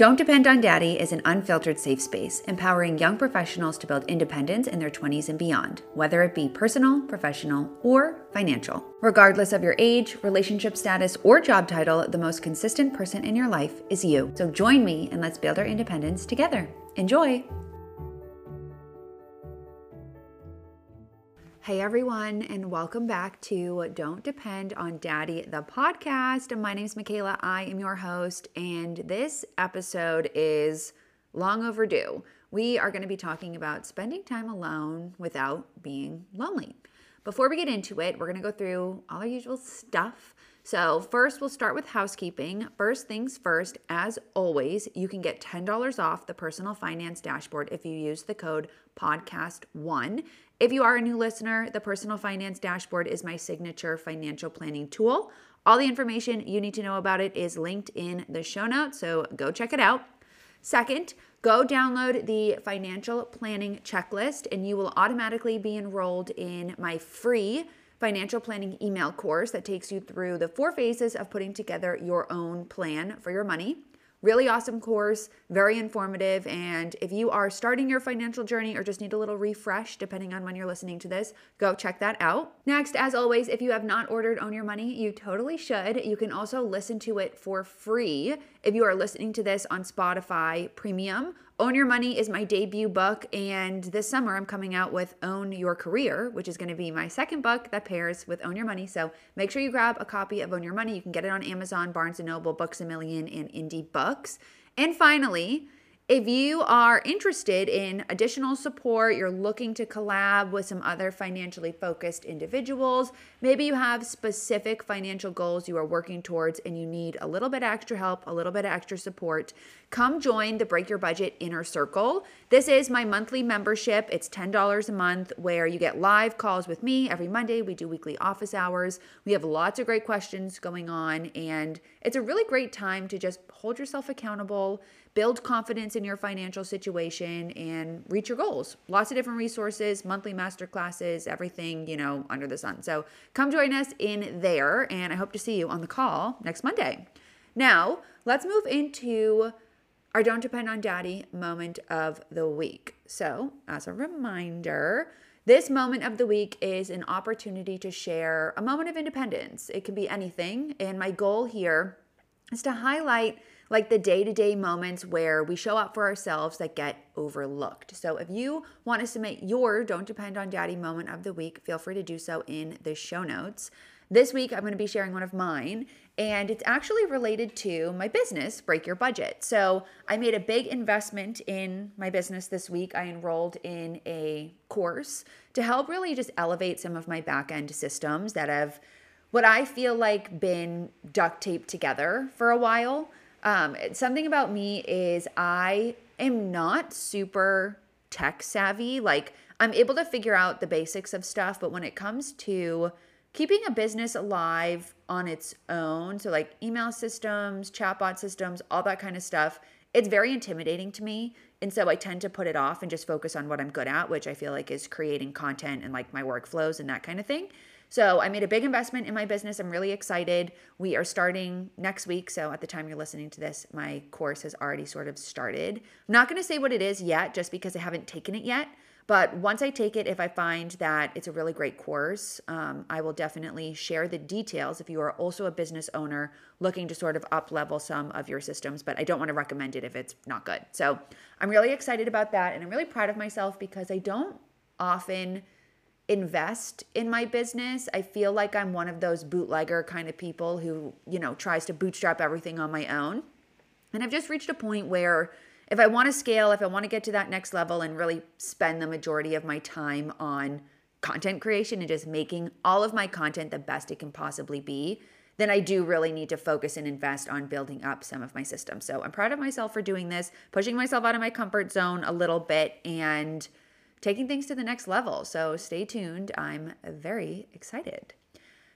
Don't Depend on Daddy is an unfiltered safe space, empowering young professionals to build independence in their 20s and beyond, whether it be personal, professional, or financial. Regardless of your age, relationship status, or job title, the most consistent person in your life is you. So join me and let's build our independence together. Enjoy! Hey everyone, and welcome back to Don't Depend on Daddy, the podcast. My name is Michela. I am your host, and this episode is long overdue. We are going to be talking about spending time alone without being lonely. Before we get into it, we're going to go through all our usual stuff. So, first, we'll start with housekeeping. First things first, as always, you can get $10 off the personal finance dashboard if you use the code podcast1. If you are a new listener, the personal finance dashboard is my signature financial planning tool. All the information you need to know about it is linked in the show notes, so go check it out. Second, go download the financial planning checklist, and you will automatically be enrolled in my free financial planning email course that takes you through the four phases of putting together your own plan for your money. Really awesome course, very informative. And if you are starting your financial journey or just need a little refresh, depending on when you're listening to this, go check that out. Next, as always, if you have not ordered Own Your Money, you totally should. You can also listen to it for free if you are listening to this on Spotify Premium own Your Money is my debut book, and this summer I'm coming out with Own Your Career, which is going to be my second book that pairs with Own Your Money. So make sure you grab a copy of Own Your Money. You can get it on Amazon, Barnes & Noble, Books A Million, and Indie Books. And finally, if you are interested in additional support, you're looking to collab with some other financially focused individuals, maybe you have specific financial goals you are working towards and you need a little bit extra help, a little bit of extra support, come join the Break Your Budget Inner Circle. This is my monthly membership. It's $10 a month where you get live calls with me every Monday. We do weekly office hours. We have lots of great questions going on, and it's a really great time to just hold yourself accountable build confidence in your financial situation and reach your goals. Lots of different resources, monthly master classes, everything, you know, under the sun. So come join us in there, and I hope to see you on the call next Monday. Now, let's move into our Don't Depend on Daddy moment of the week. So, as a reminder, this moment of the week is an opportunity to share a moment of independence. It can be anything. And my goal here is to highlight like the day to day moments where we show up for ourselves that get overlooked. So if you want to submit your Don't Depend on Daddy moment of the week, feel free to do so in the show notes. This week, I'm going to be sharing one of mine, and it's actually related to my business, Break Your Budget. So, I made a big investment in my business this week. I enrolled in a course to help really just elevate some of my back end systems that have what I feel like been duct taped together for a while. Um, something about me is I am not super tech savvy. Like, I'm able to figure out the basics of stuff, but when it comes to keeping a business alive on its own, so like email systems, chatbot systems, all that kind of stuff, it's very intimidating to me. And so I tend to put it off and just focus on what I'm good at, which I feel like is creating content and like my workflows and that kind of thing. So I made a big investment in my business. I'm really excited. We are starting next week. So at the time you're listening to this, my course has already sort of started. I'm not going to say what it is yet just because I haven't taken it yet. But once I take it, if I find that it's a really great course, um, I will definitely share the details if you are also a business owner looking to sort of up level some of your systems. But I don't want to recommend it if it's not good. So I'm really excited about that. And I'm really proud of myself because I don't often invest in my business. I feel like I'm one of those bootlegger kind of people who, you know, tries to bootstrap everything on my own. And I've just reached a point where if I want to scale, if I want to get to that next level and really spend the majority of my time on content creation and just making all of my content the best it can possibly be, then I do really need to focus and invest on building up some of my systems. So I'm proud of myself for doing this, pushing myself out of my comfort zone a little bit and taking things to the next level. So stay tuned. I'm very excited.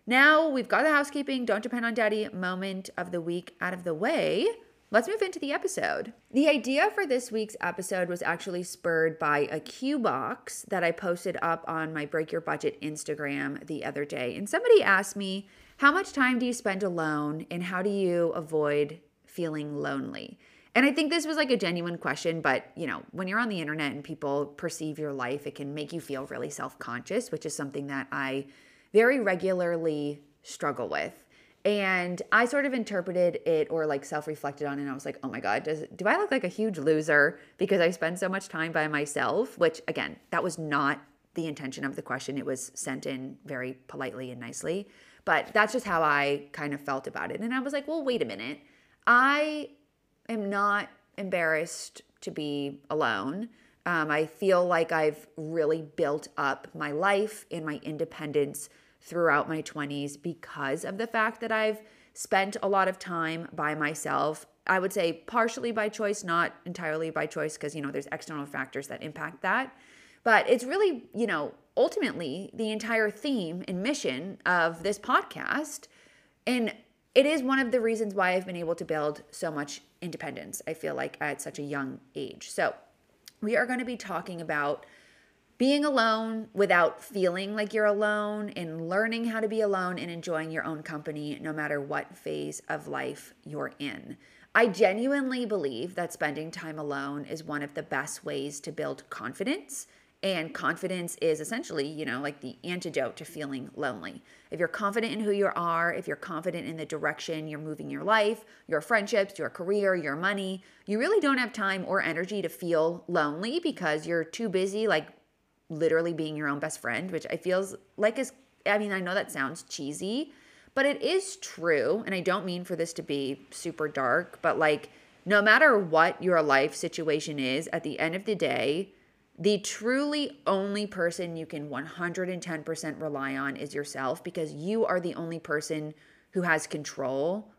Now we've got the housekeeping, don't depend on daddy moment of the week out of the way. Let's move into the episode. The idea for this week's episode was actually spurred by a cue box that I posted up on my Break Your Budget Instagram the other day. And somebody asked me, How much time do you spend alone and how do you avoid feeling lonely? And I think this was like a genuine question, but you know, when you're on the internet and people perceive your life, it can make you feel really self conscious, which is something that I very regularly struggle with. And I sort of interpreted it or like self reflected on it. And I was like, oh my God, does, do I look like a huge loser because I spend so much time by myself? Which, again, that was not the intention of the question. It was sent in very politely and nicely. But that's just how I kind of felt about it. And I was like, well, wait a minute. I am not embarrassed to be alone. Um, I feel like I've really built up my life and my independence throughout my 20s because of the fact that I've spent a lot of time by myself. I would say partially by choice, not entirely by choice, because, you know, there's external factors that impact that. But it's really, you know, ultimately the entire theme and mission of this podcast. And it is one of the reasons why I've been able to build so much independence, I feel like, at such a young age. So, we are going to be talking about being alone without feeling like you're alone and learning how to be alone and enjoying your own company no matter what phase of life you're in. I genuinely believe that spending time alone is one of the best ways to build confidence and confidence is essentially, you know, like the antidote to feeling lonely. If you're confident in who you are, if you're confident in the direction you're moving your life, your friendships, your career, your money, you really don't have time or energy to feel lonely because you're too busy, like literally being your own best friend, which I feels like is, I mean, I know that sounds cheesy, but it is true. And I don't mean for this to be super dark, but like, no matter what your life situation is, at the end of the day, the truly only person you can 110% rely on is yourself because you are the only person who has control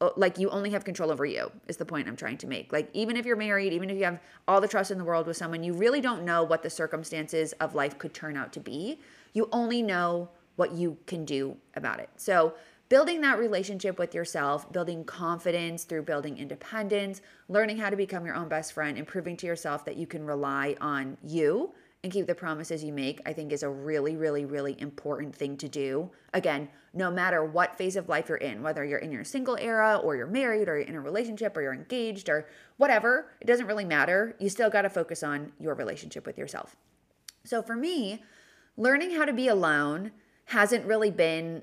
uh, like you only have control over you is the point i'm trying to make. Like even if you're married even if you have all the trust in the world with someone you really don't know what the circumstances of life could turn out to be. You only know what you can do about it. So building that relationship with yourself, building confidence through building independence, learning how to become your own best friend, and proving to yourself that you can rely on you and keep the promises you make, I think is a really, really, really important thing to do. Again, no matter what phase of life you're in, whether you're in your single era or you're married or you're in a relationship or you're engaged or whatever, it doesn't really matter. You still got to focus on your relationship with yourself. So for me, learning how to be alone hasn't really been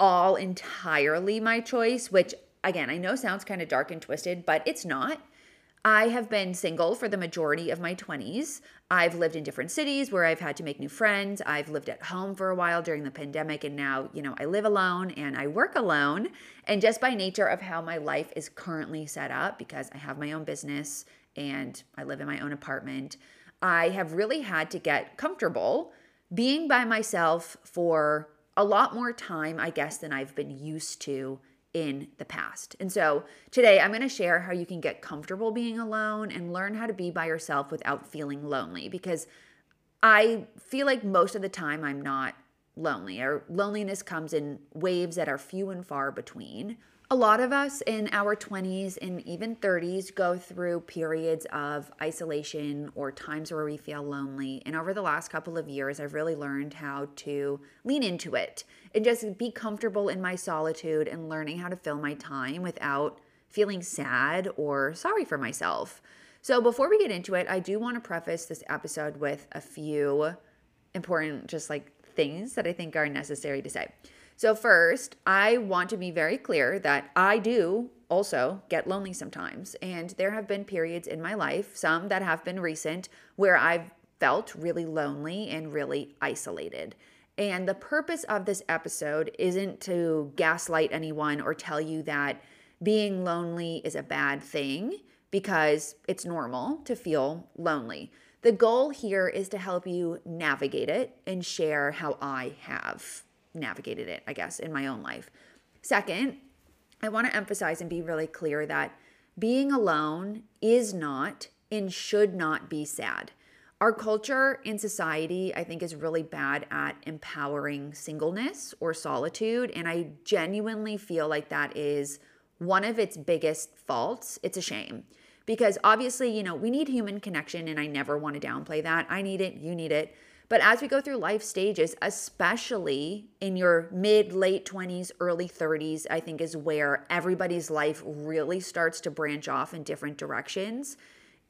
all entirely my choice, which again, I know sounds kind of dark and twisted, but it's not. I have been single for the majority of my 20s. I've lived in different cities where I've had to make new friends. I've lived at home for a while during the pandemic, and now, you know, I live alone and I work alone. And just by nature of how my life is currently set up, because I have my own business and I live in my own apartment, I have really had to get comfortable being by myself for a lot more time, I guess, than I've been used to in the past. And so today I'm going to share how you can get comfortable being alone and learn how to be by yourself without feeling lonely because I feel like most of the time I'm not lonely or loneliness comes in waves that are few and far between. A lot of us in our 20s and even 30s go through periods of isolation or times where we feel lonely. And over the last couple of years, I've really learned how to lean into it and just be comfortable in my solitude and learning how to fill my time without feeling sad or sorry for myself. So, before we get into it, I do want to preface this episode with a few important, just like things that I think are necessary to say. So, first, I want to be very clear that I do also get lonely sometimes. And there have been periods in my life, some that have been recent, where I've felt really lonely and really isolated. And the purpose of this episode isn't to gaslight anyone or tell you that being lonely is a bad thing because it's normal to feel lonely. The goal here is to help you navigate it and share how I have navigated it, I guess, in my own life. Second, I want to emphasize and be really clear that being alone is not and should not be sad. Our culture and society, I think, is really bad at empowering singleness or solitude. And I genuinely feel like that is one of its biggest faults. It's a shame because obviously, you know, we need human connection, and I never want to downplay that. I need it, you need it. But as we go through life stages, especially in your mid, late 20s, early 30s, I think is where everybody's life really starts to branch off in different directions.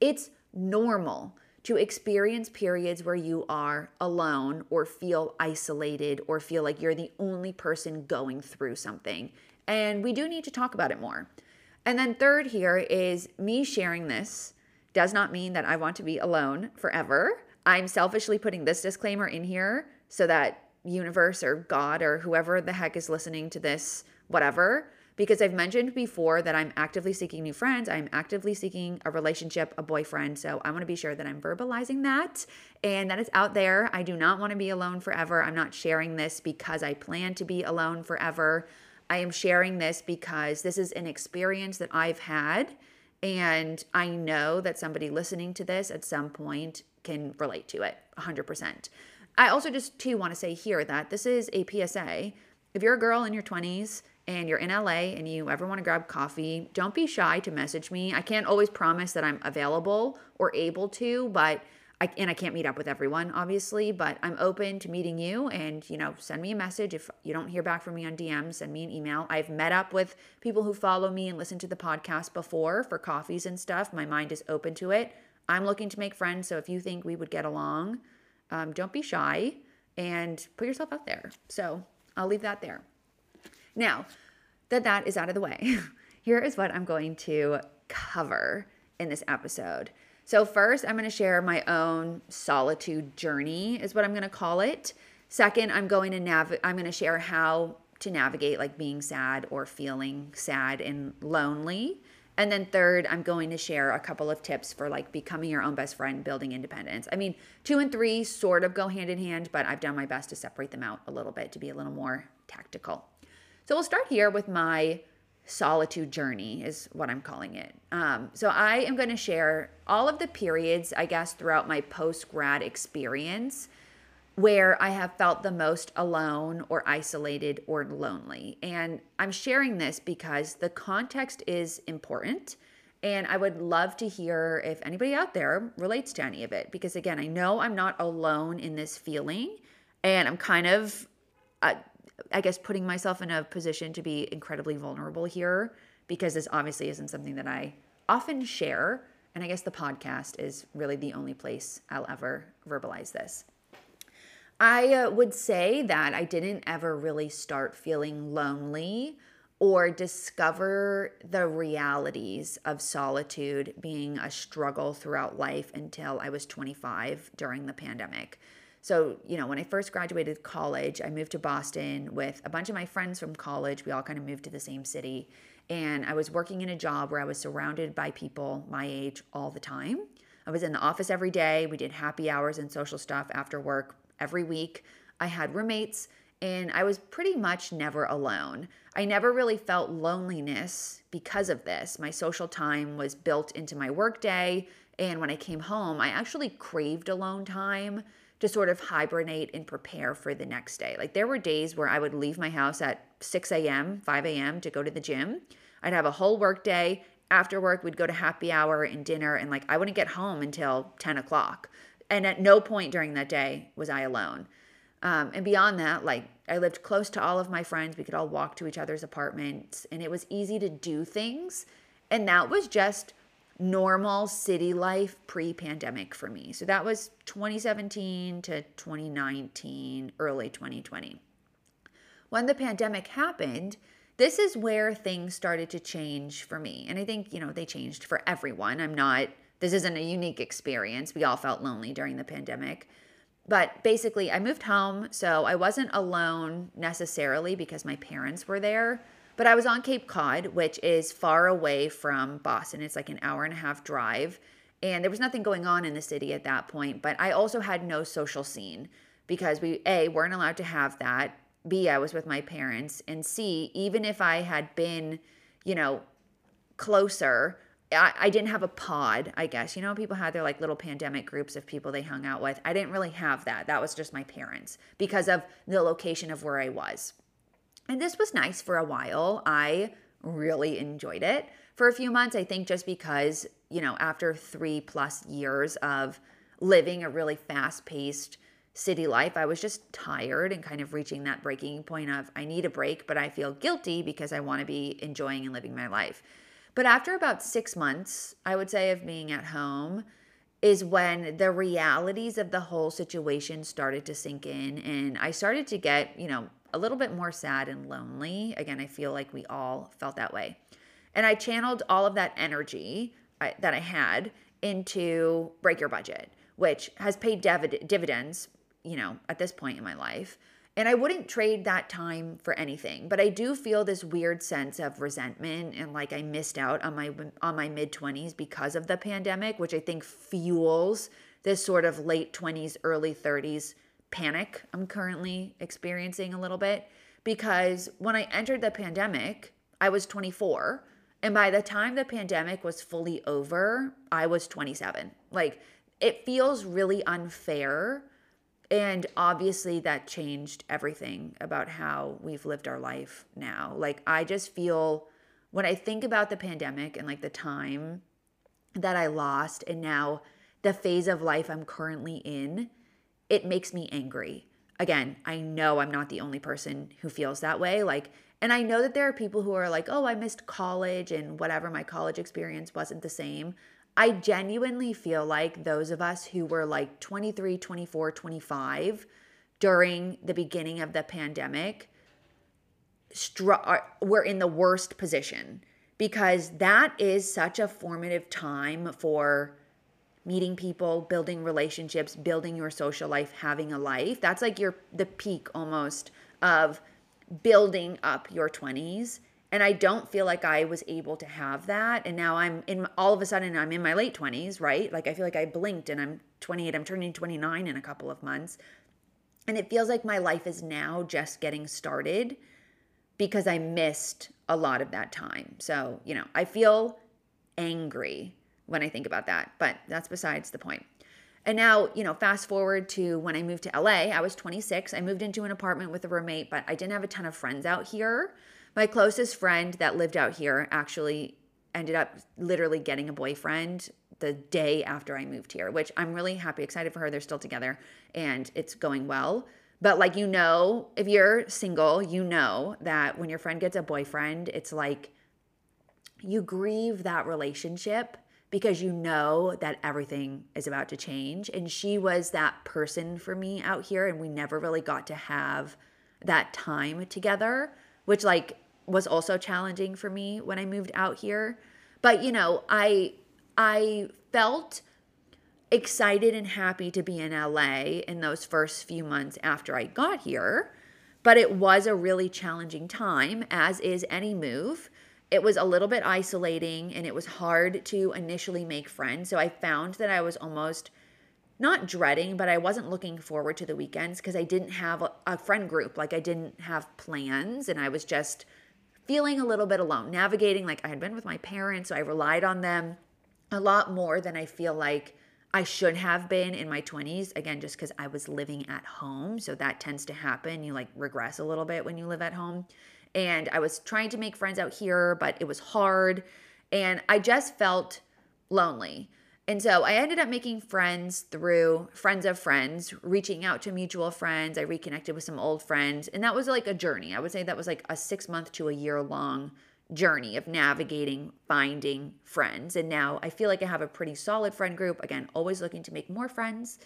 It's normal to experience periods where you are alone or feel isolated or feel like you're the only person going through something. And we do need to talk about it more. And then, third, here is me sharing this does not mean that I want to be alone forever. I'm selfishly putting this disclaimer in here so that universe or God or whoever the heck is listening to this, whatever, because I've mentioned before that I'm actively seeking new friends. I'm actively seeking a relationship, a boyfriend. So I want to be sure that I'm verbalizing that and that it's out there. I do not want to be alone forever. I'm not sharing this because I plan to be alone forever. I am sharing this because this is an experience that I've had. And I know that somebody listening to this at some point can relate to it 100%. I also just too want to say here that this is a PSA. If you're a girl in your 20s and you're in LA and you ever want to grab coffee, don't be shy to message me. I can't always promise that I'm available or able to, but I, and I can't meet up with everyone, obviously, but I'm open to meeting you and, you know, send me a message. If you don't hear back from me on DM, send me an email. I've met up with people who follow me and listen to the podcast before for coffees and stuff. My mind is open to it. I'm looking to make friends. So if you think we would get along, um, don't be shy and put yourself out there. So I'll leave that there. Now that that is out of the way, here is what I'm going to cover in this episode. So, first, I'm going to share my own solitude journey, is what I'm going to call it. Second, I'm going to nav- I'm going to share how to navigate like being sad or feeling sad and lonely. And then third, I'm going to share a couple of tips for like becoming your own best friend, building independence. I mean, two and three sort of go hand in hand, but I've done my best to separate them out a little bit to be a little more tactical. So we'll start here with my solitude journey, is what I'm calling it. Um, so I am going to share all of the periods, I guess, throughout my post grad experience where I have felt the most alone or isolated or lonely. And I'm sharing this because the context is important. And I would love to hear if anybody out there relates to any of it. Because again, I know I'm not alone in this feeling. And I'm kind of, uh, I guess, putting myself in a position to be incredibly vulnerable here because this obviously isn't something that I often share. And I guess the podcast is really the only place I'll ever verbalize this. I uh, would say that I didn't ever really start feeling lonely or discover the realities of solitude being a struggle throughout life until I was 25 during the pandemic. So, you know, when I first graduated college, I moved to Boston with a bunch of my friends from college. We all kind of moved to the same city. And I was working in a job where I was surrounded by people my age all the time. I was in the office every day. We did happy hours and social stuff after work every week. I had roommates and I was pretty much never alone. I never really felt loneliness because of this. My social time was built into my workday. And when I came home, I actually craved alone time to sort of hibernate and prepare for the next day. Like there were days where I would leave my house at 6 a.m., 5 a.m. to go to the gym. I'd have a whole workday. After work, we'd go to happy hour and dinner, and like I wouldn't get home until 10 o'clock. And at no point during that day was I alone. Um, and beyond that, like I lived close to all of my friends. We could all walk to each other's apartments, and it was easy to do things. And that was just normal city life pre pandemic for me. So that was 2017 to 2019, early 2020. When the pandemic happened, this is where things started to change for me. And I think, you know, they changed for everyone. I'm not this isn't a unique experience. We all felt lonely during the pandemic. But basically, I moved home, so I wasn't alone necessarily because my parents were there. But I was on Cape Cod, which is far away from Boston. It's like an hour and a half drive. And there was nothing going on in the city at that point. But I also had no social scene because we, A, weren't allowed to have that. B, I was with my parents. And C, even if I had been, you know, closer, I, I didn't have a pod, I guess. You know, people had their like little pandemic groups of people they hung out with. I didn't really have that. That was just my parents because of the location of where I was. And this was nice for a while. I really enjoyed it for a few months. I think just because, you know, after three plus years of living a really fast paced city life. I was just tired and kind of reaching that breaking point of I need a break, but I feel guilty because I want to be enjoying and living my life. But after about six months, I would say, of being at home, is when the realities of the whole situation started to sink in. And I started to get, you know, a little bit more sad and lonely. Again, I feel like we all felt that way. And I channeled all of that energy I, that I had into Break Your Budget, which has paid divid- dividends, you know, at this point in my life. And I wouldn't trade that time for anything, but I do feel this weird sense of resentment and like I missed out on my on my mid 20s because of the pandemic, which I think fuels this sort of late 20s, early 30s panic I'm currently experiencing a little bit because when I entered the pandemic, I was 24 and by the time the pandemic was fully over, I was 27. Like it feels really unfair and obviously that changed everything about how we've lived our life now. Like I just feel when I think about the pandemic and like the time that I lost and now the phase of life I'm currently in, it makes me angry. Again, I know I'm not the only person who feels that way. Like, and I know that there are people who are like, oh, I missed college and whatever, my college experience wasn't the same. I genuinely feel like those of us who were like 23, 24, 25 during the beginning of the pandemic str- were in the worst position because that is such a formative time for meeting people, building relationships, building your social life, having a life. That's like your the peak almost of building up your 20s and I don't feel like I was able to have that. And now I'm in all of a sudden I'm in my late 20s, right? Like I feel like I blinked and I'm 28, I'm turning 29 in a couple of months. And it feels like my life is now just getting started because I missed a lot of that time. So, you know, I feel angry when I think about that, but that's besides the point. And now, you know, fast forward to when I moved to LA, I was 26. I moved into an apartment with a roommate, but I didn't have a ton of friends out here. My closest friend that lived out here actually ended up literally getting a boyfriend the day after I moved here, which I'm really happy, excited for her. They're still together and it's going well. But like, you know, if you're single, you know that when your friend gets a boyfriend, it's like you grieve that relationship because you know that everything is about to change. And she was that person for me out here, and we never really got to have that time together which like was also challenging for me when I moved out here. But you know, I I felt excited and happy to be in LA in those first few months after I got here. But it was a really challenging time, as is any move. It was a little bit isolating and it was hard to initially make friends. So I found that I was almost not dreading, but I wasn't looking forward to the weekends because I didn't have a, friend group. Like I didn't have plans and I was just feeling a little bit alone, navigating. Like I had been with my parents, so I relied on them a lot more than I feel like I should have been in my 20s. Again, just because I was living at home. So that tends to happen. You like regress a little bit when you live at home. And I was trying to make friends out here, but it was hard. And I just felt lonely. And so I ended up making friends through friends of friends, reaching out to mutual friends. I reconnected with some old friends. And that was like a journey. I would say that was like a six month to a year long journey of navigating, finding friends. And now I feel like I have a pretty solid friend group. Again, always looking to make more friends.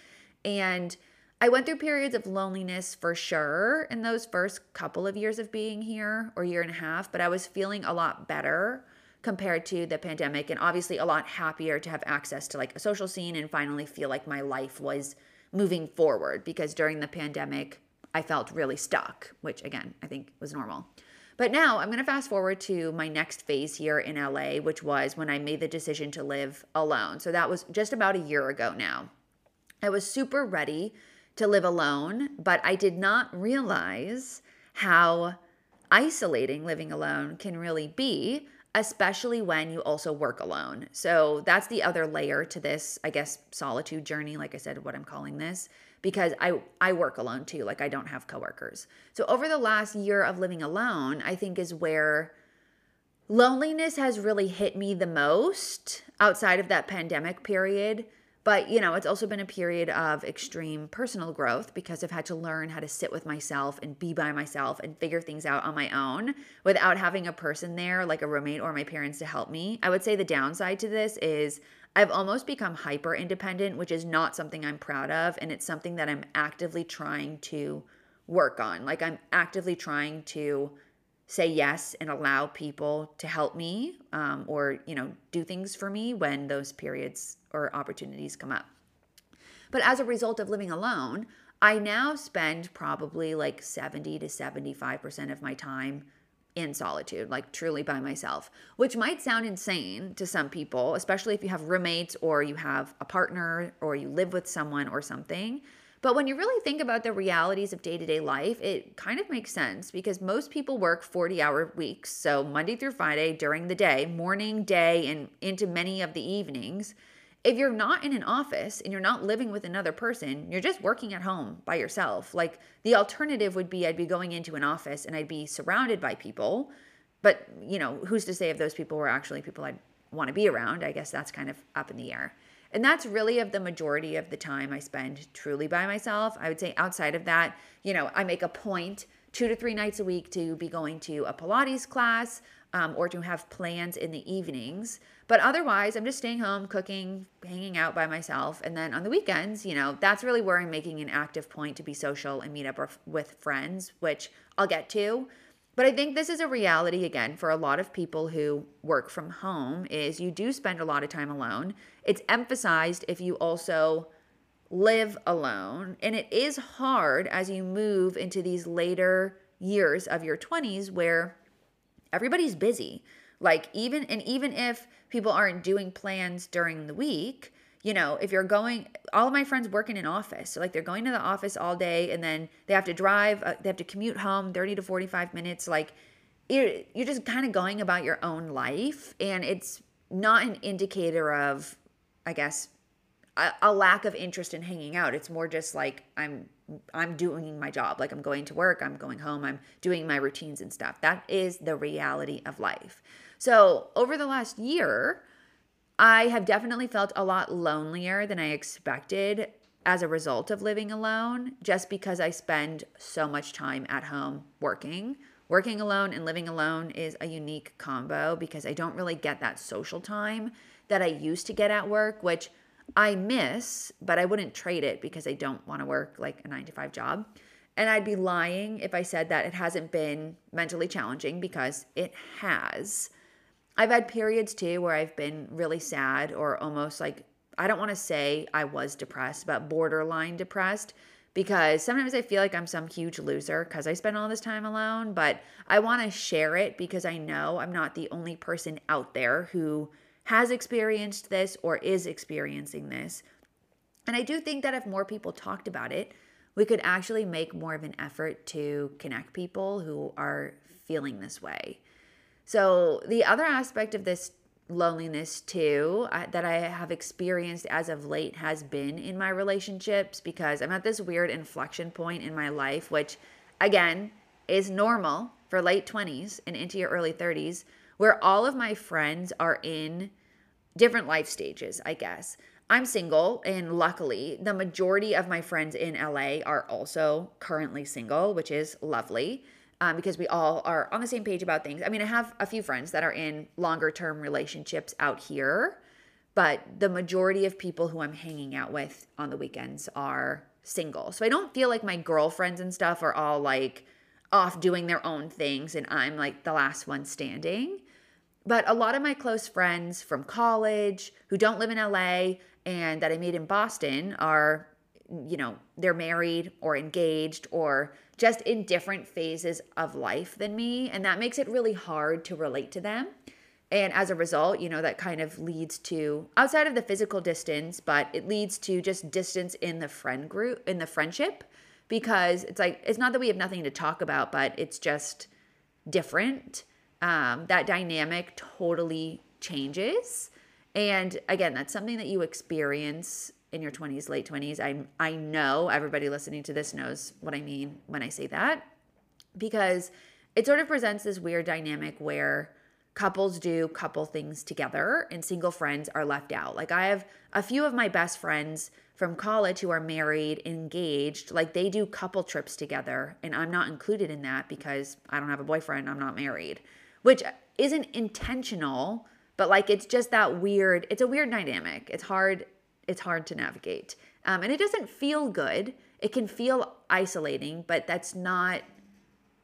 And I went through periods of loneliness for sure in those first couple of years of being here or year and a half, but I was feeling a lot better compared to the pandemic and obviously a lot happier to have access to like a social scene and finally feel like my life was moving forward because during the pandemic I felt really stuck, which again, I think was normal. But now I'm going to fast forward to my next phase here in LA, which was when I made the decision to live alone. So that was just about a year ago now. I was super ready to live alone, but I did not realize how isolating living alone can really be especially when you also work alone. So that's the other layer to this, I guess, solitude journey, like I said, what I'm calling this, because I I work alone too, like I don't have coworkers. So over the last year of living alone, I think is where loneliness has really hit me the most outside of that pandemic period. But, you know, it's also been a period of extreme personal growth because I've had to learn how to sit with myself and be by myself and figure things out on my own without having a person there, like a roommate or my parents, to help me. I would say the downside to this is I've almost become hyper independent, which is not something I'm proud of. And it's something that I'm actively trying to work on. Like, I'm actively trying to say yes and allow people to help me um, or you know do things for me when those periods or opportunities come up. But as a result of living alone i now spend probably like 70 to 75% of my time in solitude like truly by myself which might sound insane to some people especially if you have roommates or you have a partner or you live with someone or something but when you really think about the realities of day to day life, it kind of makes sense because most people work 40 hour weeks. So Monday through Friday during the day, morning, day, and into many of the evenings. If you're not in an office and you're not living with another person, you're just working at home by yourself. Like the alternative would be I'd be going into an office and I'd be surrounded by people. But, you know, who's to say if those people were actually people I'd want to be around? I guess that's kind of up in the air. And that's really of the majority of the time I spend truly by myself. I would say outside of that, you know, I make a point two to three nights a week to be going to a Pilates class um, or to have plans in the evenings. But otherwise, I'm just staying home, cooking, hanging out by myself. And then on the weekends, you know, that's really where I'm making an active point to be social and meet up with friends, which I'll get to. But I think this is a reality again for a lot of people who work from home is you do spend a lot of time alone. It's emphasized if you also live alone and it is hard as you move into these later years of your 20s where everybody's busy. Like even and even if people aren't doing plans during the week, you know, if you're going, all of my friends work in an office. So, like, they're going to the office all day and then they have to drive, uh, they have to commute home 30 to 45 minutes. Like, you're, you're just kind of going about your own life. And it's not an indicator of, I guess, a, a lack of interest in hanging out. It's more just like, I'm I'm doing my job. Like I'm going to work, I'm going home, I'm doing my routines and stuff. That is the reality of life. So, over the last year, I have definitely felt a lot lonelier than I expected as a result of living alone, just because I spend so much time at home working. Working alone and living alone is a unique combo because I don't really get that social time that I used to get at work, which I miss, but I wouldn't trade it because I don't want to work like a nine to five job. And I'd be lying if I said that it hasn't been mentally challenging because it has. I've had periods too where I've been really sad or almost like, I don't want to say I was depressed, but borderline depressed because sometimes I feel like I'm some huge loser because I spend all this time alone, but I want to share it because I know I'm not the only person out there who has experienced this or is experiencing this. And I do think that if more people talked about it, we could actually make more of an effort to connect people who are feeling this way. So, the other aspect of this loneliness too I, that I have experienced as of late has been in my relationships because I'm at this weird inflection point in my life, which again is normal for late 20s and into your early 30s, where all of my friends are in different life stages, I guess. I'm single, and luckily, the majority of my friends in LA are also currently single, which is lovely um, because we all are on the same page about things. I mean, I have a few friends that are in longer term relationships out here, but the majority of people who I'm hanging out with on the weekends are single. So I don't feel like my girlfriends and stuff are all like off doing their own things and I'm like the last one standing. But a lot of my close friends from college who don't live in LA and that I made in Boston are, you know, they're married or engaged or just in different phases of life than me. And that makes it really hard to relate to them. And as a result, you know, that kind of leads to outside of the physical distance, but it leads to just distance in the friend group, in the friendship, because it's like, it's not that we have nothing to talk about, but it's just different. Um, that dynamic totally changes. And again, that's something that you experience in your 20s, late 20s. I I know everybody listening to this knows what I mean when I say that because it sort of presents this weird dynamic where couples do couple things together and single friends are left out. Like I have a few of my best friends from college who are married, engaged, like they do couple trips together and I'm not included in that because I don't have a boyfriend, I'm not married, which isn't intentional, but like it's just that weird, it's a weird dynamic. It's hard it's hard to navigate. Um, and it doesn't feel good. It can feel isolating, but that's not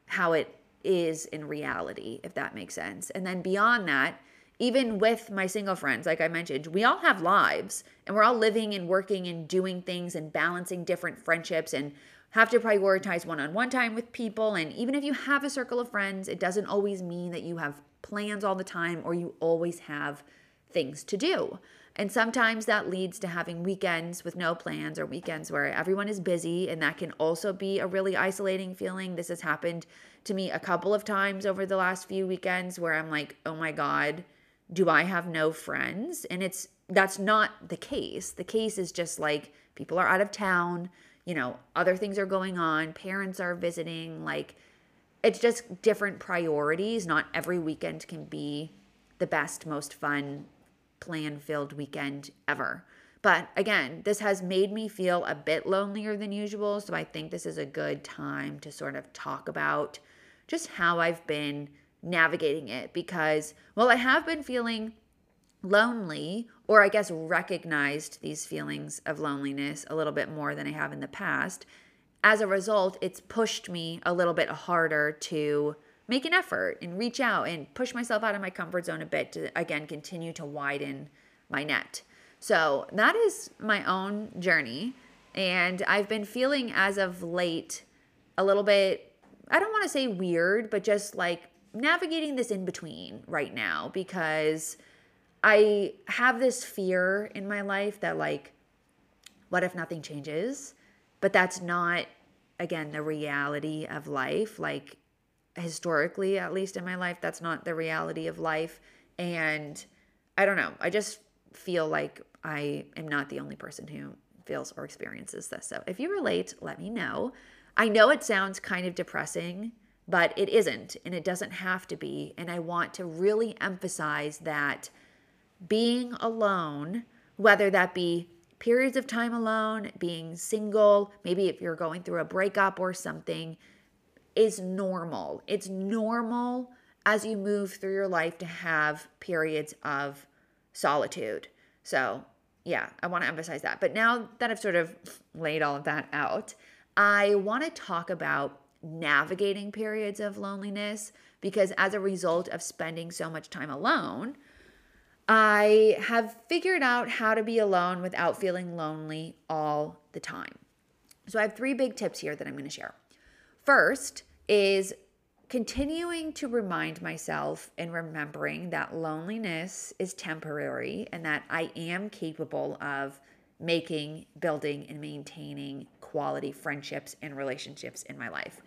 how it is in reality, if that makes sense. And then beyond that, even with my single friends, like I mentioned, we all have lives and we're all living and working and doing things and balancing different friendships and have to prioritize one on one time with people. And even if you have a circle of friends, it doesn't always mean that you have plans all the time or you always have things to do. And sometimes that leads to having weekends with no plans or weekends where everyone is busy. And that can also be a really isolating feeling. This has happened to me a couple of times over the last few weekends where I'm like, oh my God, do I have no friends? And it's that's not the case. The case is just like people are out of town, you know, other things are going on, parents are visiting, like it's just different priorities. Not every weekend can be the best, most fun, plan filled weekend ever. But again, this has made me feel a bit lonelier than usual. So I think this is a good time to sort of talk about just how I've been navigating it because, while I have been feeling lonely, or I guess recognized these feelings of loneliness a little bit more than I have in the past. As a result, it's pushed me a little bit harder to make an effort and reach out and push myself out of my comfort zone a bit to, again, continue to widen my net. So that is my own journey. And I've been feeling as of late a little bit, I don't want to say weird, but just like navigating this in between right now because I have this fear in my life that, like, what if nothing changes? But that's not, again, the reality of life. Like, historically, at least in my life, that's not the reality of life. And I don't know. I just feel like I am not the only person who feels or experiences this. So if you relate, let me know. I know it sounds kind of depressing, but it isn't, and it doesn't have to be. And I want to really emphasize that being alone, whether that be periods of time alone, being single, maybe if you're going through a breakup or something, is normal. It's normal as you move through your life to have periods of solitude. So, yeah, I want to emphasize that. But now that I've sort of laid all of that out, I want to talk about navigating periods of loneliness because as a result of spending so much time alone, I have figured out how to be alone without feeling lonely all the time. So I have three big tips here that I'm going to share. First is continuing to remind myself and remembering that loneliness is temporary and that I am capable of making, building, and maintaining quality friendships and relationships in my life.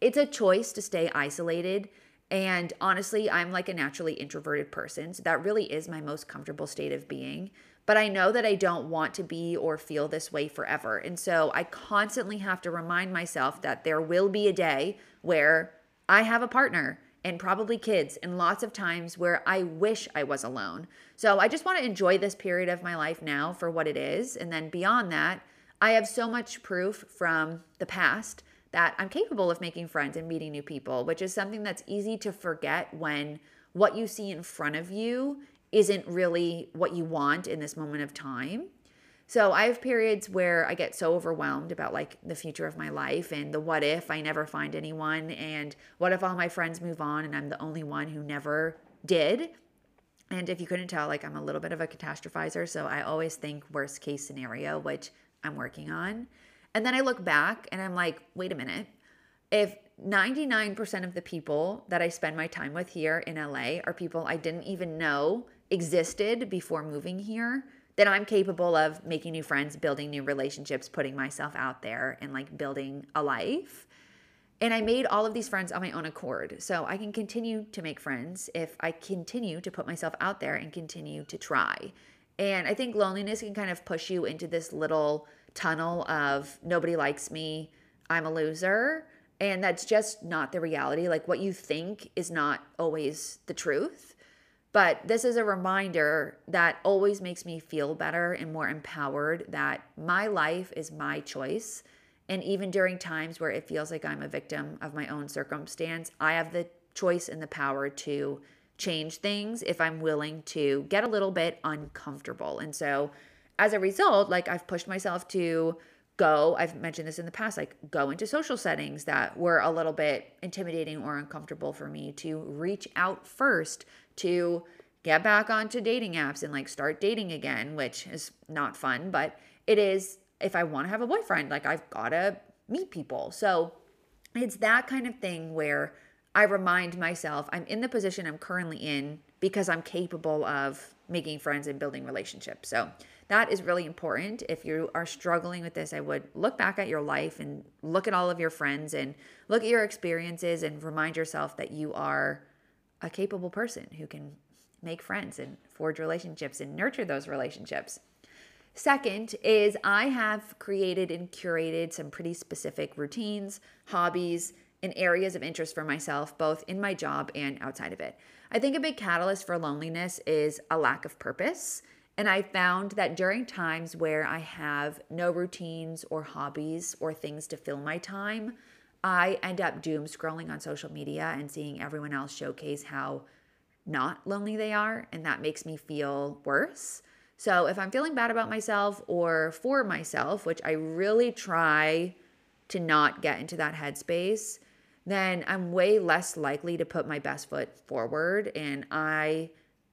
It's a choice to stay isolated. And honestly, I'm like a naturally introverted person. So that really is my most comfortable state of being. But I know that I don't want to be or feel this way forever. And so I constantly have to remind myself that there will be a day where I have a partner and probably kids, and lots of times where I wish I was alone. So I just want to enjoy this period of my life now for what it is. And then beyond that, I have so much proof from the past that I'm capable of making friends and meeting new people, which is something that's easy to forget when what you see in front of you isn't really what you want in this moment of time. So I have periods where I get so overwhelmed about like the future of my life and the what if I never find anyone and what if all my friends move on and I'm the only one who never did. And if you couldn't tell, like I'm a little bit of a catastrophizer, so I always think worst case scenario, which I'm working on. And then I look back and I'm like, wait a minute. If 99% of the people that I spend my time with here in LA are people I didn't even know existed before moving here, then I'm capable of making new friends, building new relationships, putting myself out there, and like building a life. And I made all of these friends on my own accord. So I can continue to make friends if I continue to put myself out there and continue to try. And I think loneliness can kind of push you into this little tunnel of nobody likes me, I'm a loser. And that's just not the reality. Like what you think is not always the truth. But this is a reminder that always makes me feel better and more empowered that my life is my choice. And even during times where it feels like I'm a victim of my own circumstance, I have the choice and the power to change things if I'm willing to get a little bit uncomfortable. And so as a result, like I've pushed myself to go, I've mentioned this in the past, like go into social settings that were a little bit intimidating or uncomfortable for me to reach out first to get back onto dating apps and like start dating again, which is not fun, but it is if I want to have a boyfriend, like I've got to meet people. So it's that kind of thing where I remind myself I'm in the position I'm currently in because I'm capable of making friends and building relationships. So that is really important. If you are struggling with this, I would look back at your life and look at all of your friends and look at your experiences and remind yourself that you are a capable person who can make friends and forge relationships and nurture those relationships. Second is I have created and curated some pretty specific routines, hobbies, and areas of interest for myself, both in my job and outside of it. I think a big catalyst for loneliness is a lack of purpose. And I found that during times where I have no routines or hobbies or things to fill my time, I end up doom scrolling on social media and seeing everyone else showcase how not lonely they are. And that makes me feel worse. So if I'm feeling bad about myself or for myself, which I really try to not get into that headspace, then I'm way less likely to put my best foot forward. And I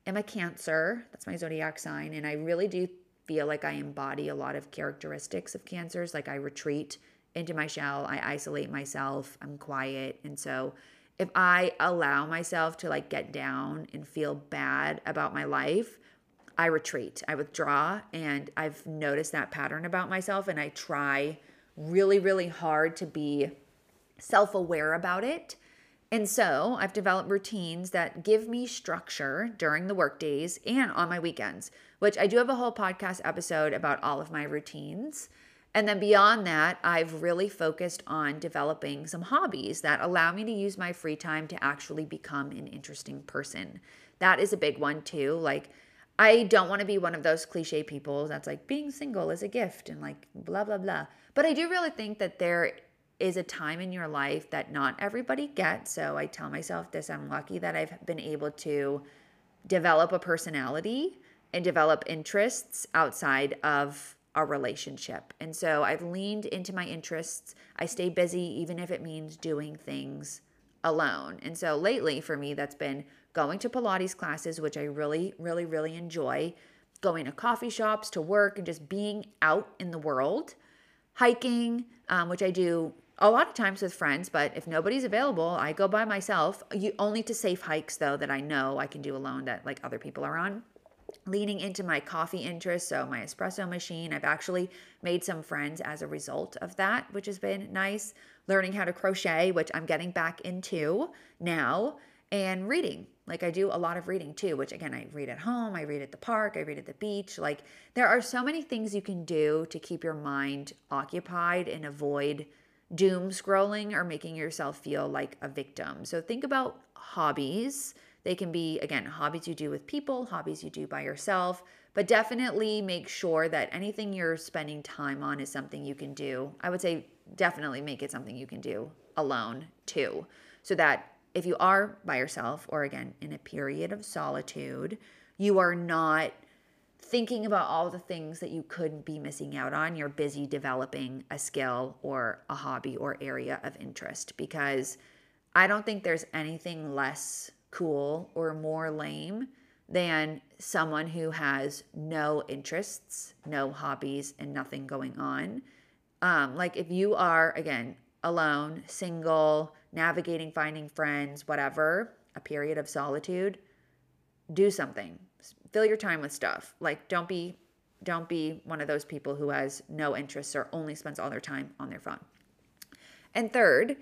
am a Cancer, that's my zodiac sign. And I really do feel like I embody a lot of characteristics of Cancers. Like I retreat into my shell, I isolate myself, I'm quiet. And so if I allow myself to like get down and feel bad about my life, I retreat, I withdraw. And I've noticed that pattern about myself. And I try really, really hard to be self aware about it. And so I've developed routines that give me structure during the work days and on my weekends, which I do have a whole podcast episode about all of my routines. And then beyond that, I've really focused on developing some hobbies that allow me to use my free time to actually become an interesting person. That is a big one too. Like, I don't want to be one of those cliche people that's like being single is a gift and like blah, blah, blah. But I do really think that there is a time in your life that not everybody gets. So I tell myself this I'm lucky that I've been able to develop a personality and develop interests outside of a relationship. And so I've leaned into my interests. I stay busy, even if it means doing things alone. And so lately for me, that's been going to Pilates classes, which I really, really, really enjoy, going to coffee shops, to work, and just being out in the world, hiking, um, which I do a lot of times with friends, but if nobody's available, I go by myself. You only to safe hikes though that I know I can do alone that like other people are on. Leaning into my coffee interest, so my espresso machine. I've actually made some friends as a result of that, which has been nice. Learning how to crochet, which I'm getting back into now, and reading. Like I do a lot of reading too, which again, I read at home, I read at the park, I read at the beach. Like there are so many things you can do to keep your mind occupied and avoid doom scrolling or making yourself feel like a victim. So think about hobbies. They can be, again, hobbies you do with people, hobbies you do by yourself, but definitely make sure that anything you're spending time on is something you can do. I would say definitely make it something you can do alone too, so that if you are by yourself or again in a period of solitude, you are not thinking about all the things that you could be missing out on. You're busy developing a skill or a hobby or area of interest because I don't think there's anything less cool or more lame than someone who has no interests, no hobbies, and nothing going on. Um, like if you are, again, alone, single, navigating, finding friends, whatever, a period of solitude, do something fill your time with stuff. Like don't be don't be one of those people who has no interests or only spends all their time on their phone. And third,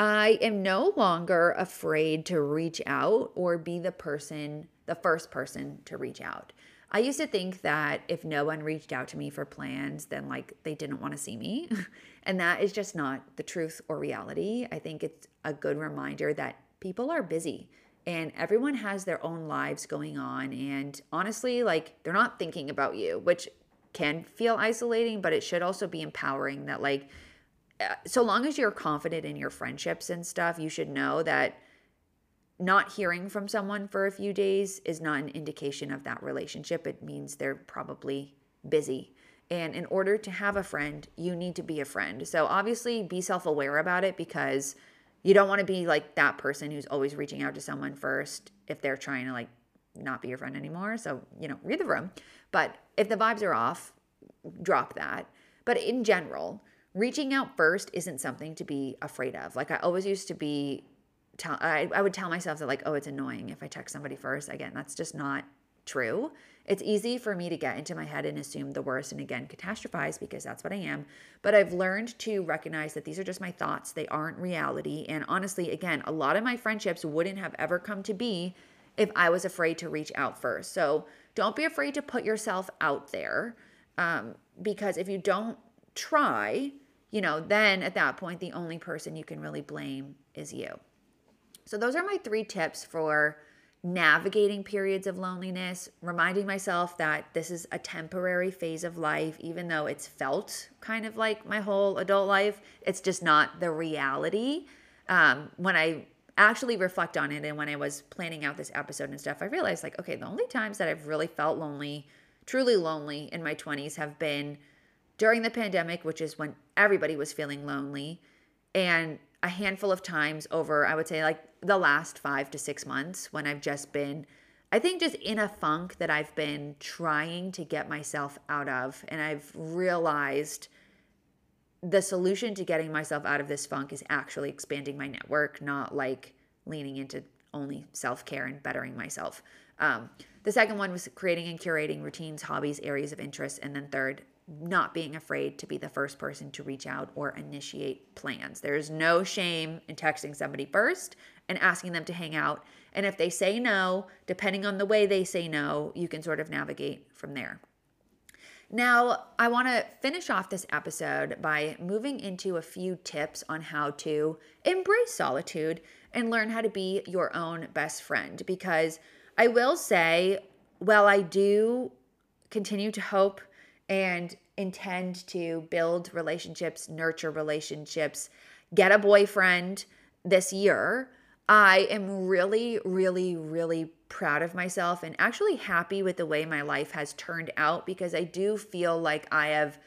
I am no longer afraid to reach out or be the person, the first person to reach out. I used to think that if no one reached out to me for plans, then like they didn't want to see me. and that is just not the truth or reality. I think it's a good reminder that people are busy and everyone has their own lives going on and honestly like they're not thinking about you which can feel isolating but it should also be empowering that like so long as you're confident in your friendships and stuff you should know that not hearing from someone for a few days is not an indication of that relationship it means they're probably busy and in order to have a friend you need to be a friend so obviously be self-aware about it because you don't want to be like that person who's always reaching out to someone first if they're trying to like not be your friend anymore. So, you know, read the room. But if the vibes are off, drop that. But in general, reaching out first isn't something to be afraid of. Like I always used to be tell I, I would tell myself that like, oh, it's annoying if I text somebody first. Again, that's just not true. It's easy for me to get into my head and assume the worst and again catastrophize because that's what I am. But I've learned to recognize that these are just my thoughts, they aren't reality. And honestly, again, a lot of my friendships wouldn't have ever come to be if I was afraid to reach out first. So don't be afraid to put yourself out there um, because if you don't try, you know, then at that point, the only person you can really blame is you. So, those are my three tips for navigating periods of loneliness, reminding myself that this is a temporary phase of life, even though it's felt kind of like my whole adult life. It's just not the reality. Um, when I actually reflect on it and when I was planning out this episode and stuff, I realized like, okay, the only times that I've really felt lonely, truly lonely in my 20s have been during the pandemic, which is when everybody was feeling lonely, and a handful of times over, I would say, like the last five to six months when I've just been, I think, just in a funk that I've been trying to get myself out of. And I've realized the solution to getting myself out of this funk is actually expanding my network, not like leaning into only self care and bettering myself. Um, the second one was creating and curating routines, hobbies, areas of interest. And then third, not being afraid to be the first person to reach out or initiate plans. There's no shame in texting somebody first and asking them to hang out. And if they say no, depending on the way they say no, you can sort of navigate from there. Now, I want to finish off this episode by moving into a few tips on how to embrace solitude and learn how to be your own best friend. Because I will say, while I do continue to hope and intend to build relationships, nurture relationships, get a boyfriend this year, I am really, really, really proud of myself and actually happy with the way my life has turned out because I do feel like I have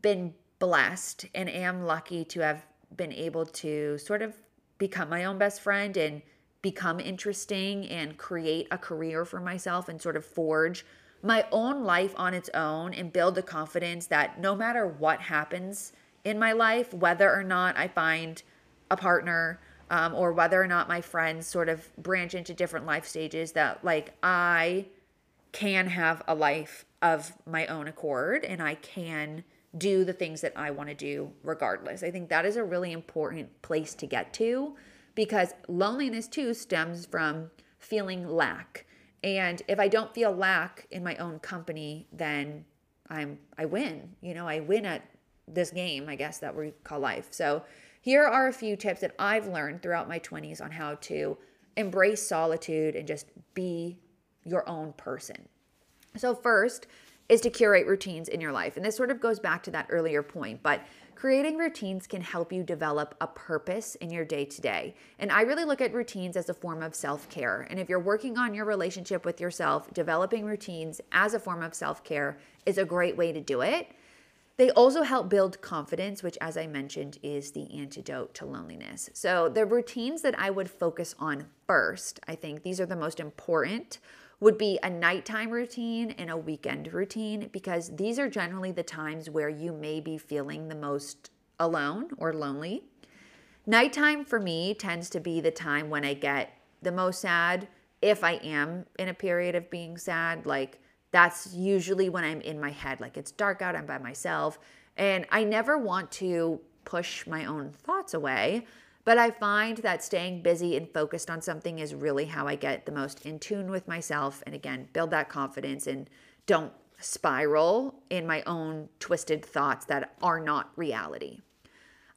been blessed and am lucky to have been able to sort of become my own best friend and become interesting and create a career for myself and sort of forge my own life on its own and build the confidence that no matter what happens in my life, whether or not I find a partner um, or whether or not my friends sort of branch into different life stages, that like I can have a life of my own accord and I can do the things that I want to do regardless. I think that is a really important place to get to because loneliness too stems from feeling lack and if I don't feel lack in my own company, then I'm I win. You know, I win at this game, I guess that we call life. So here are a few tips that I've learned throughout my 20s on how to embrace solitude and just be your own person. So first is to curate routines in your life. And this sort of goes back to that earlier point, but Creating routines can help you develop a purpose in your day to day. And I really look at routines as a form of self care. And if you're working on your relationship with yourself, developing routines as a form of self care is a great way to do it. They also help build confidence, which, as I mentioned, is the antidote to loneliness. So, the routines that I would focus on first, I think these are the most important would be a nighttime routine and a weekend routine because these are generally the times where you may be feeling the most alone or lonely. Nighttime for me tends to be the time when I get the most sad if I am in a period of being sad. Like, that's usually when I'm in my head. Like, it's dark out, I'm by myself. And I never want to push my own thoughts away. But I find that staying busy and focused on something is really how I get the most in tune with myself and again, build that confidence and don't spiral in my own twisted thoughts that are not reality.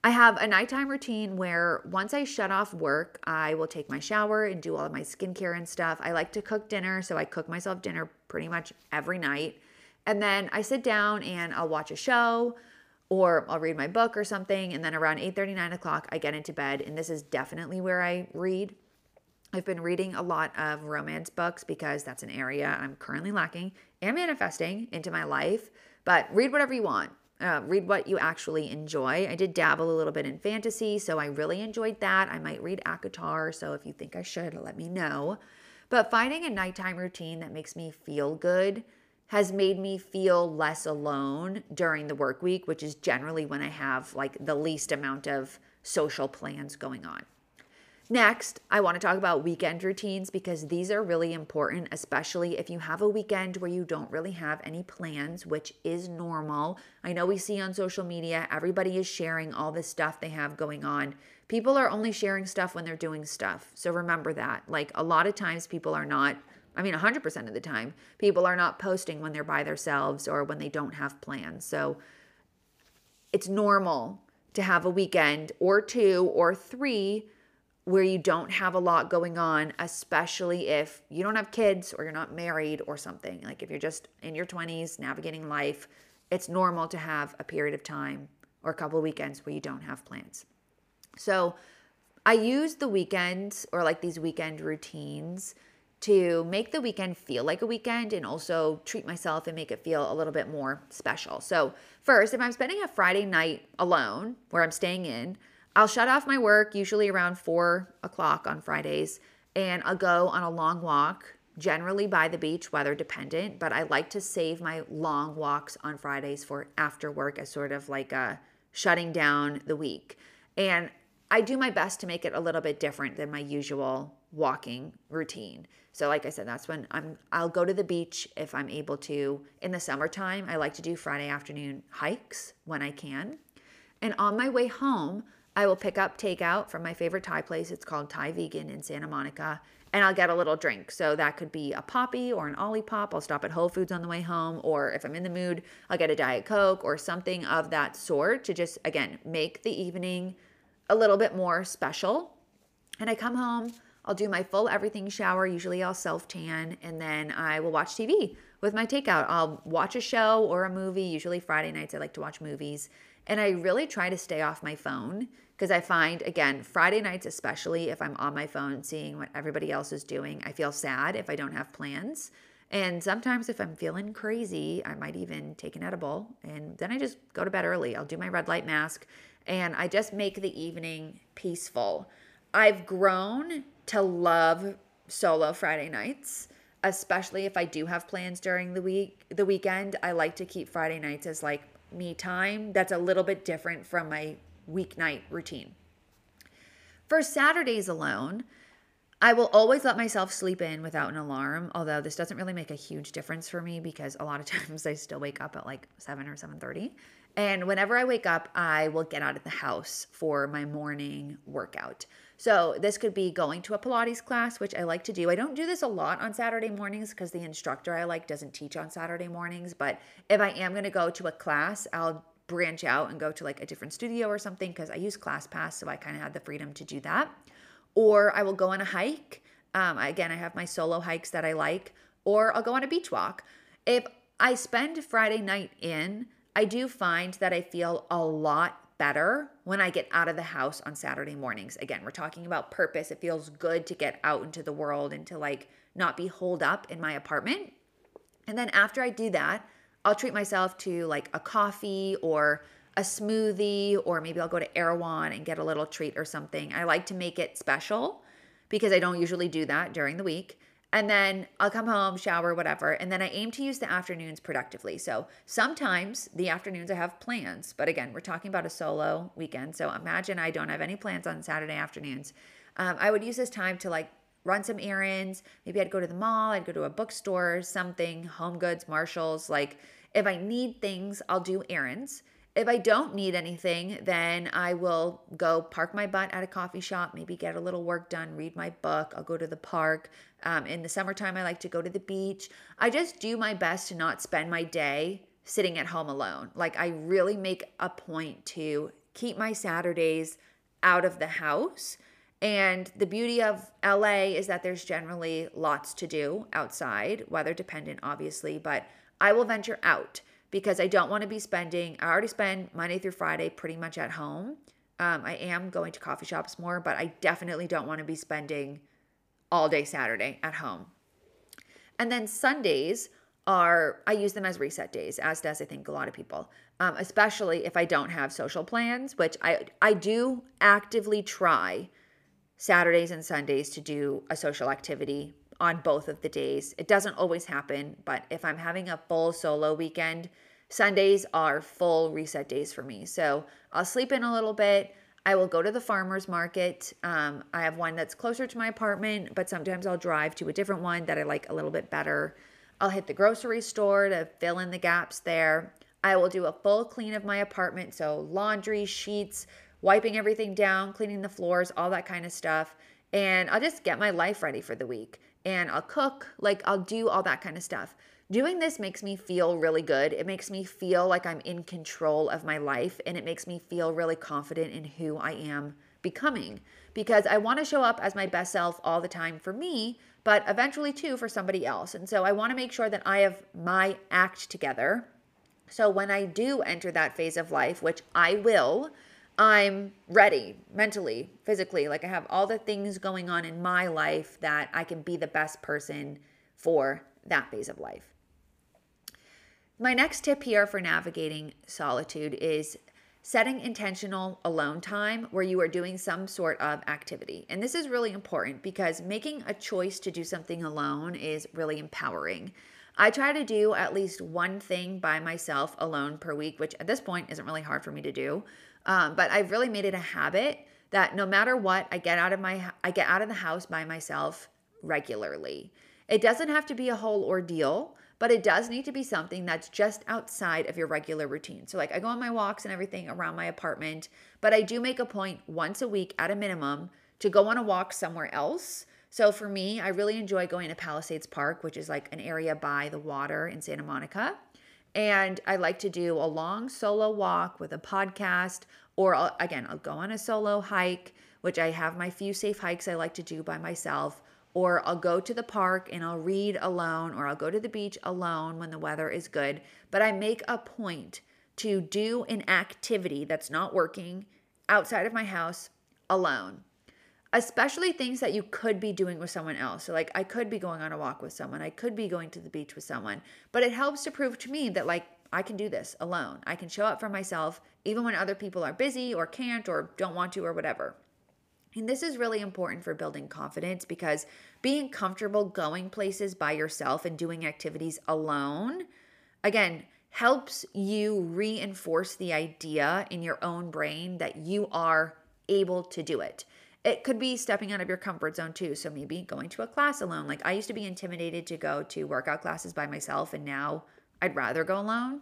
I have a nighttime routine where once I shut off work, I will take my shower and do all of my skincare and stuff. I like to cook dinner, so I cook myself dinner pretty much every night. And then I sit down and I'll watch a show or I'll read my book or something. And then around 8 9 o'clock, I get into bed. And this is definitely where I read. I've been reading a lot of romance books because that's an area I'm currently lacking and manifesting into my life. But read whatever you want. Uh, read what you actually enjoy. I did dabble a little bit in fantasy, so I really enjoyed that. I might read ACOTAR, so if you think I should, let me know. But finding a nighttime routine that makes me feel good has made me feel less alone during the work week, which is generally when I have like the least amount of social plans going on. Next, I want to talk about weekend routines because these are really important, especially if you have a weekend where you don't really have any plans, which is normal. I know we see on social media, everybody is sharing all this stuff they have going on. People are only sharing stuff when they're doing stuff. So remember that. Like a lot of times, people are not, I mean, 100% of the time, people are not posting when they're by themselves or when they don't have plans. So it's normal to have a weekend or two or three where you don't have a lot going on, especially if you don't have kids or you're not married or something. Like if you're just in your 20s navigating life, it's normal to have a period of time or a couple weekends where you don't have plans. So I use the weekends or like these weekend routines to make the weekend feel like a weekend and also treat myself and make it feel a little bit more special. So, first, if I'm spending a Friday night alone where I'm staying in, I'll shut off my work usually around four o'clock on Fridays and I'll go on a long walk, generally by the beach, weather dependent, but I like to save my long walks on Fridays for after work as sort of like a shutting down the week. And I do my best to make it a little bit different than my usual walking routine. So like I said, that's when I'm I'll go to the beach if I'm able to. In the summertime, I like to do Friday afternoon hikes when I can. And on my way home, I will pick up takeout from my favorite Thai place. It's called Thai Vegan in Santa Monica. And I'll get a little drink. So that could be a Poppi or an Olipop. I'll stop at Whole Foods on the way home. Or if I'm in the mood, I'll get a Diet Coke or something of that sort to just, again, make the evening a little bit more special. And I come home, I'll do my full everything shower. Usually I'll self tan and then I will watch TV with my takeout. I'll watch a show or a movie. Usually Friday nights, I like to watch movies. And I really try to stay off my phone because I find, again, Friday nights, especially if I'm on my phone seeing what everybody else is doing, I feel sad if I don't have plans. And sometimes if I'm feeling crazy, I might even take an edible and then I just go to bed early. I'll do my red light mask and I just make the evening peaceful. I've grown to love solo Friday nights, especially if I do have plans during the week, the weekend. I like to keep Friday nights as like me time. That's a little bit different from my weeknight routine. For Saturdays alone, I will always let myself sleep in without an alarm, although this doesn't really make a huge difference for me because a lot of times I still wake up at like 7 or 7:30. And whenever I wake up, I will get out of the house for my morning workout. So, this could be going to a Pilates class, which I like to do. I don't do this a lot on Saturday mornings because the instructor I like doesn't teach on Saturday mornings. But if I am going to go to a class, I'll branch out and go to like a different studio or something because I use ClassPass, so I kind of had the freedom to do that. Or I will go on a hike. Um, again, I have my solo hikes that I like, or I'll go on a beach walk. If I spend Friday night in, I do find that I feel a lot better when I get out of the house on Saturday mornings. Again, we're talking about purpose. It feels good to get out into the world and to like not be holed up in my apartment. And then after I do that, I'll treat myself to like a coffee or a smoothie, or maybe I'll go to Erewhon and get a little treat or something. I like to make it special because I don't usually do that during the week. And then I'll come home, shower, whatever. And then I aim to use the afternoons productively. So sometimes the afternoons I have plans, but again, we're talking about a solo weekend. So imagine I don't have any plans on Saturday afternoons. Um, I would use this time to like run some errands. Maybe I'd go to the mall, I'd go to a bookstore, something, home goods, Marshalls. Like if I need things, I'll do errands. If I don't need anything, then I will go park my butt at a coffee shop, maybe get a little work done, read my book. I'll go to the park. Um, in the summertime, I like to go to the beach. I just do my best to not spend my day sitting at home alone. Like, I really make a point to keep my Saturdays out of the house. And the beauty of LA is that there's generally lots to do outside, weather dependent, obviously, but I will venture out because I don't want to be spending, I already spend Monday through Friday pretty much at home. Um, I am going to coffee shops more, but I definitely don't want to be spending all day Saturday at home. And then Sundays are, I use them as reset days, as does I think a lot of people, um, especially if I don't have social plans, which I, I do actively try Saturdays and Sundays to do a social activity on both of the days. It doesn't always happen, but if I'm having a full solo weekend, Sundays are full reset days for me. So I'll sleep in a little bit. I will go to the farmer's market. Um, I have one that's closer to my apartment, but sometimes I'll drive to a different one that I like a little bit better. I'll hit the grocery store to fill in the gaps there. I will do a full clean of my apartment. So, laundry, sheets, wiping everything down, cleaning the floors, all that kind of stuff. And I'll just get my life ready for the week. And I'll cook, like, I'll do all that kind of stuff. Doing this makes me feel really good. It makes me feel like I'm in control of my life and it makes me feel really confident in who I am becoming because I want to show up as my best self all the time for me, but eventually too for somebody else. And so I want to make sure that I have my act together. So when I do enter that phase of life, which I will, I'm ready mentally, physically. Like I have all the things going on in my life that I can be the best person for that phase of life. My next tip here for navigating solitude is setting intentional alone time where you are doing some sort of activity. And this is really important because making a choice to do something alone is really empowering. I try to do at least one thing by myself alone per week, which at this point isn't really hard for me to do. Um, but I've really made it a habit that no matter what, I get out of my I get out of the house by myself regularly. It doesn't have to be a whole ordeal but it does need to be something that's just outside of your regular routine. So, like, I go on my walks and everything around my apartment, but I do make a point once a week at a minimum to go on a walk somewhere else. So, for me, I really enjoy going to Palisades Park, which is like an area by the water in Santa Monica. And I like to do a long solo walk with a podcast, or I'll, again, I'll go on a solo hike, which I have my few safe hikes I like to do by myself or I'll go to the park and I'll read alone, or I'll go to the beach alone when the weather is good. But I make a point to do an activity that's not working outside of my house alone, especially things that you could be doing with someone else. So, like, I could be going on a walk with someone, I could be going to the beach with someone, but it helps to prove to me that, like, I can do this alone. I can show up for myself even when other people are busy or can't or don't want to or whatever. And this is really important for building confidence because being comfortable going places by yourself and doing activities alone, again, helps you reinforce the idea in your own brain that you are able to do it. It could be stepping out of your comfort zone too. So maybe going to a class alone. Like I used to be intimidated to go to workout classes by myself, and now I'd rather go alone.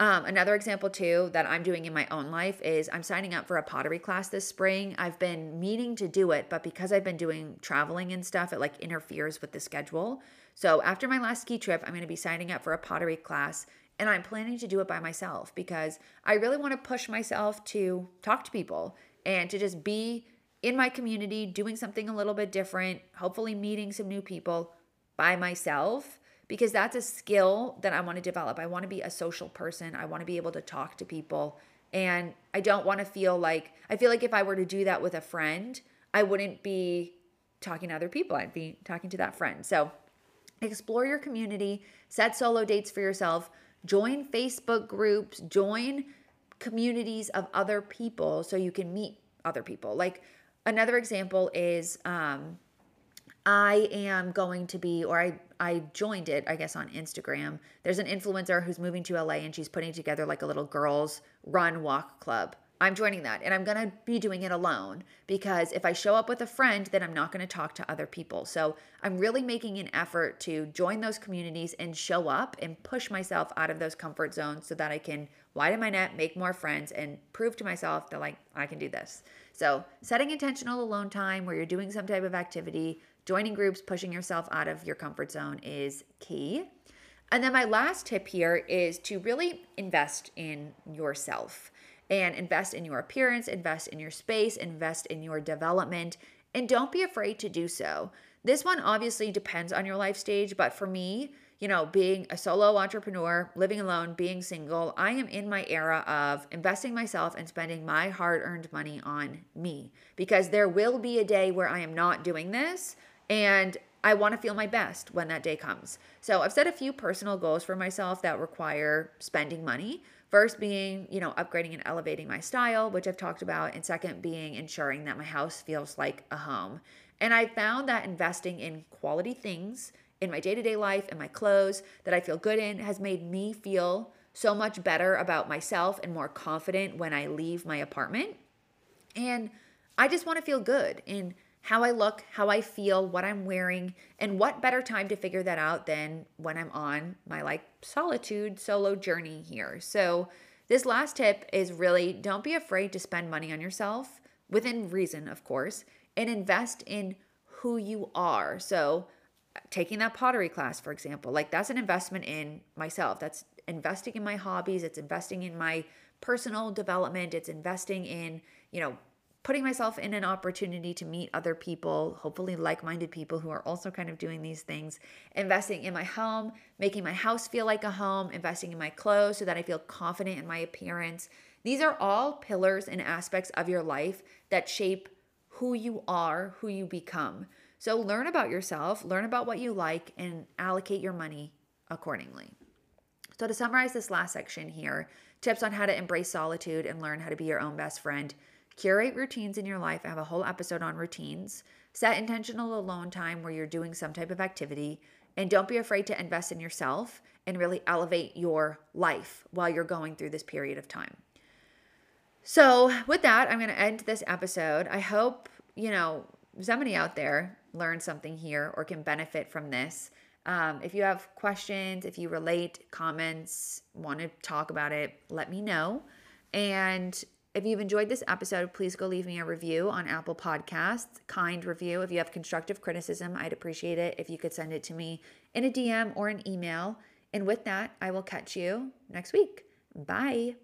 Um, another example, too, that I'm doing in my own life is I'm signing up for a pottery class this spring. I've been meaning to do it, but because I've been doing traveling and stuff, it like interferes with the schedule. So after my last ski trip, I'm going to be signing up for a pottery class and I'm planning to do it by myself because I really want to push myself to talk to people and to just be in my community doing something a little bit different, hopefully meeting some new people by myself because that's a skill that I want to develop. I want to be a social person. I want to be able to talk to people. And I don't want to feel like, I feel like if I were to do that with a friend, I wouldn't be talking to other people. I'd be talking to that friend. So explore your community, set solo dates for yourself, join Facebook groups, join communities of other people so you can meet other people. Like another example is, um, I am going to be, or I I joined it, I guess, on Instagram. There's an influencer who's moving to LA and she's putting together like a little girls run walk club. I'm joining that and I'm going to be doing it alone because if I show up with a friend, then I'm not going to talk to other people. So I'm really making an effort to join those communities and show up and push myself out of those comfort zones so that I can widen my net, make more friends, and prove to myself that like I can do this. So setting intentional alone time where you're doing some type of activity, Joining groups, pushing yourself out of your comfort zone is key. And then my last tip here is to really invest in yourself. and invest in your appearance, invest in your space, invest in your development, and don't be afraid to do so. This one obviously depends on your life stage, but for me, you know, being a solo entrepreneur, living alone, being single, I am in my era of investing myself and spending my hard earned money on me because there will be a day where I am not doing this and I want to feel my best when that day comes. So I've set a few personal goals for myself that require spending money. First being, you know, upgrading and elevating my style, which I've talked about, and second being ensuring that my house feels like a home. And I found that investing in quality things in my day to day life and my clothes that I feel good in has made me feel so much better about myself and more confident when I leave my apartment. And I just want to feel good in how I look, how I feel, what I'm wearing, and what better time to figure that out than when I'm on my like solitude solo journey here. So, this last tip is really don't be afraid to spend money on yourself within reason, of course, and invest in who you are. So, taking that pottery class, for example, like that's an investment in myself. That's investing in my hobbies, it's investing in my personal development, it's investing in, you know, putting myself in an opportunity to meet other people, hopefully like minded people who are also kind of doing these things, investing in my home, making my house feel like a home, investing in my clothes so that I feel confident in my appearance. These are all pillars and aspects of your life that shape who you are, who you become. So learn about yourself, learn about what you like, and allocate your money accordingly. So, to summarize this last section here, tips on how to embrace solitude and learn how to be your own best friend. Curate routines in your life. I have a whole episode on routines. Set intentional alone time where you're doing some type of activity. And don't be afraid to invest in yourself and really elevate your life while you're going through this period of time. So, with that, I'm going to end this episode. I hope, you know, somebody out there learn something here or can benefit from this. Um, if you have questions, if you relate, comments, want to talk about it, let me know. And if you've enjoyed this episode, please go leave me a review on Apple Podcasts, kind review. If you have constructive criticism, I'd appreciate it if you could send it to me in a DM or an email. And with that, I will catch you next week. Bye.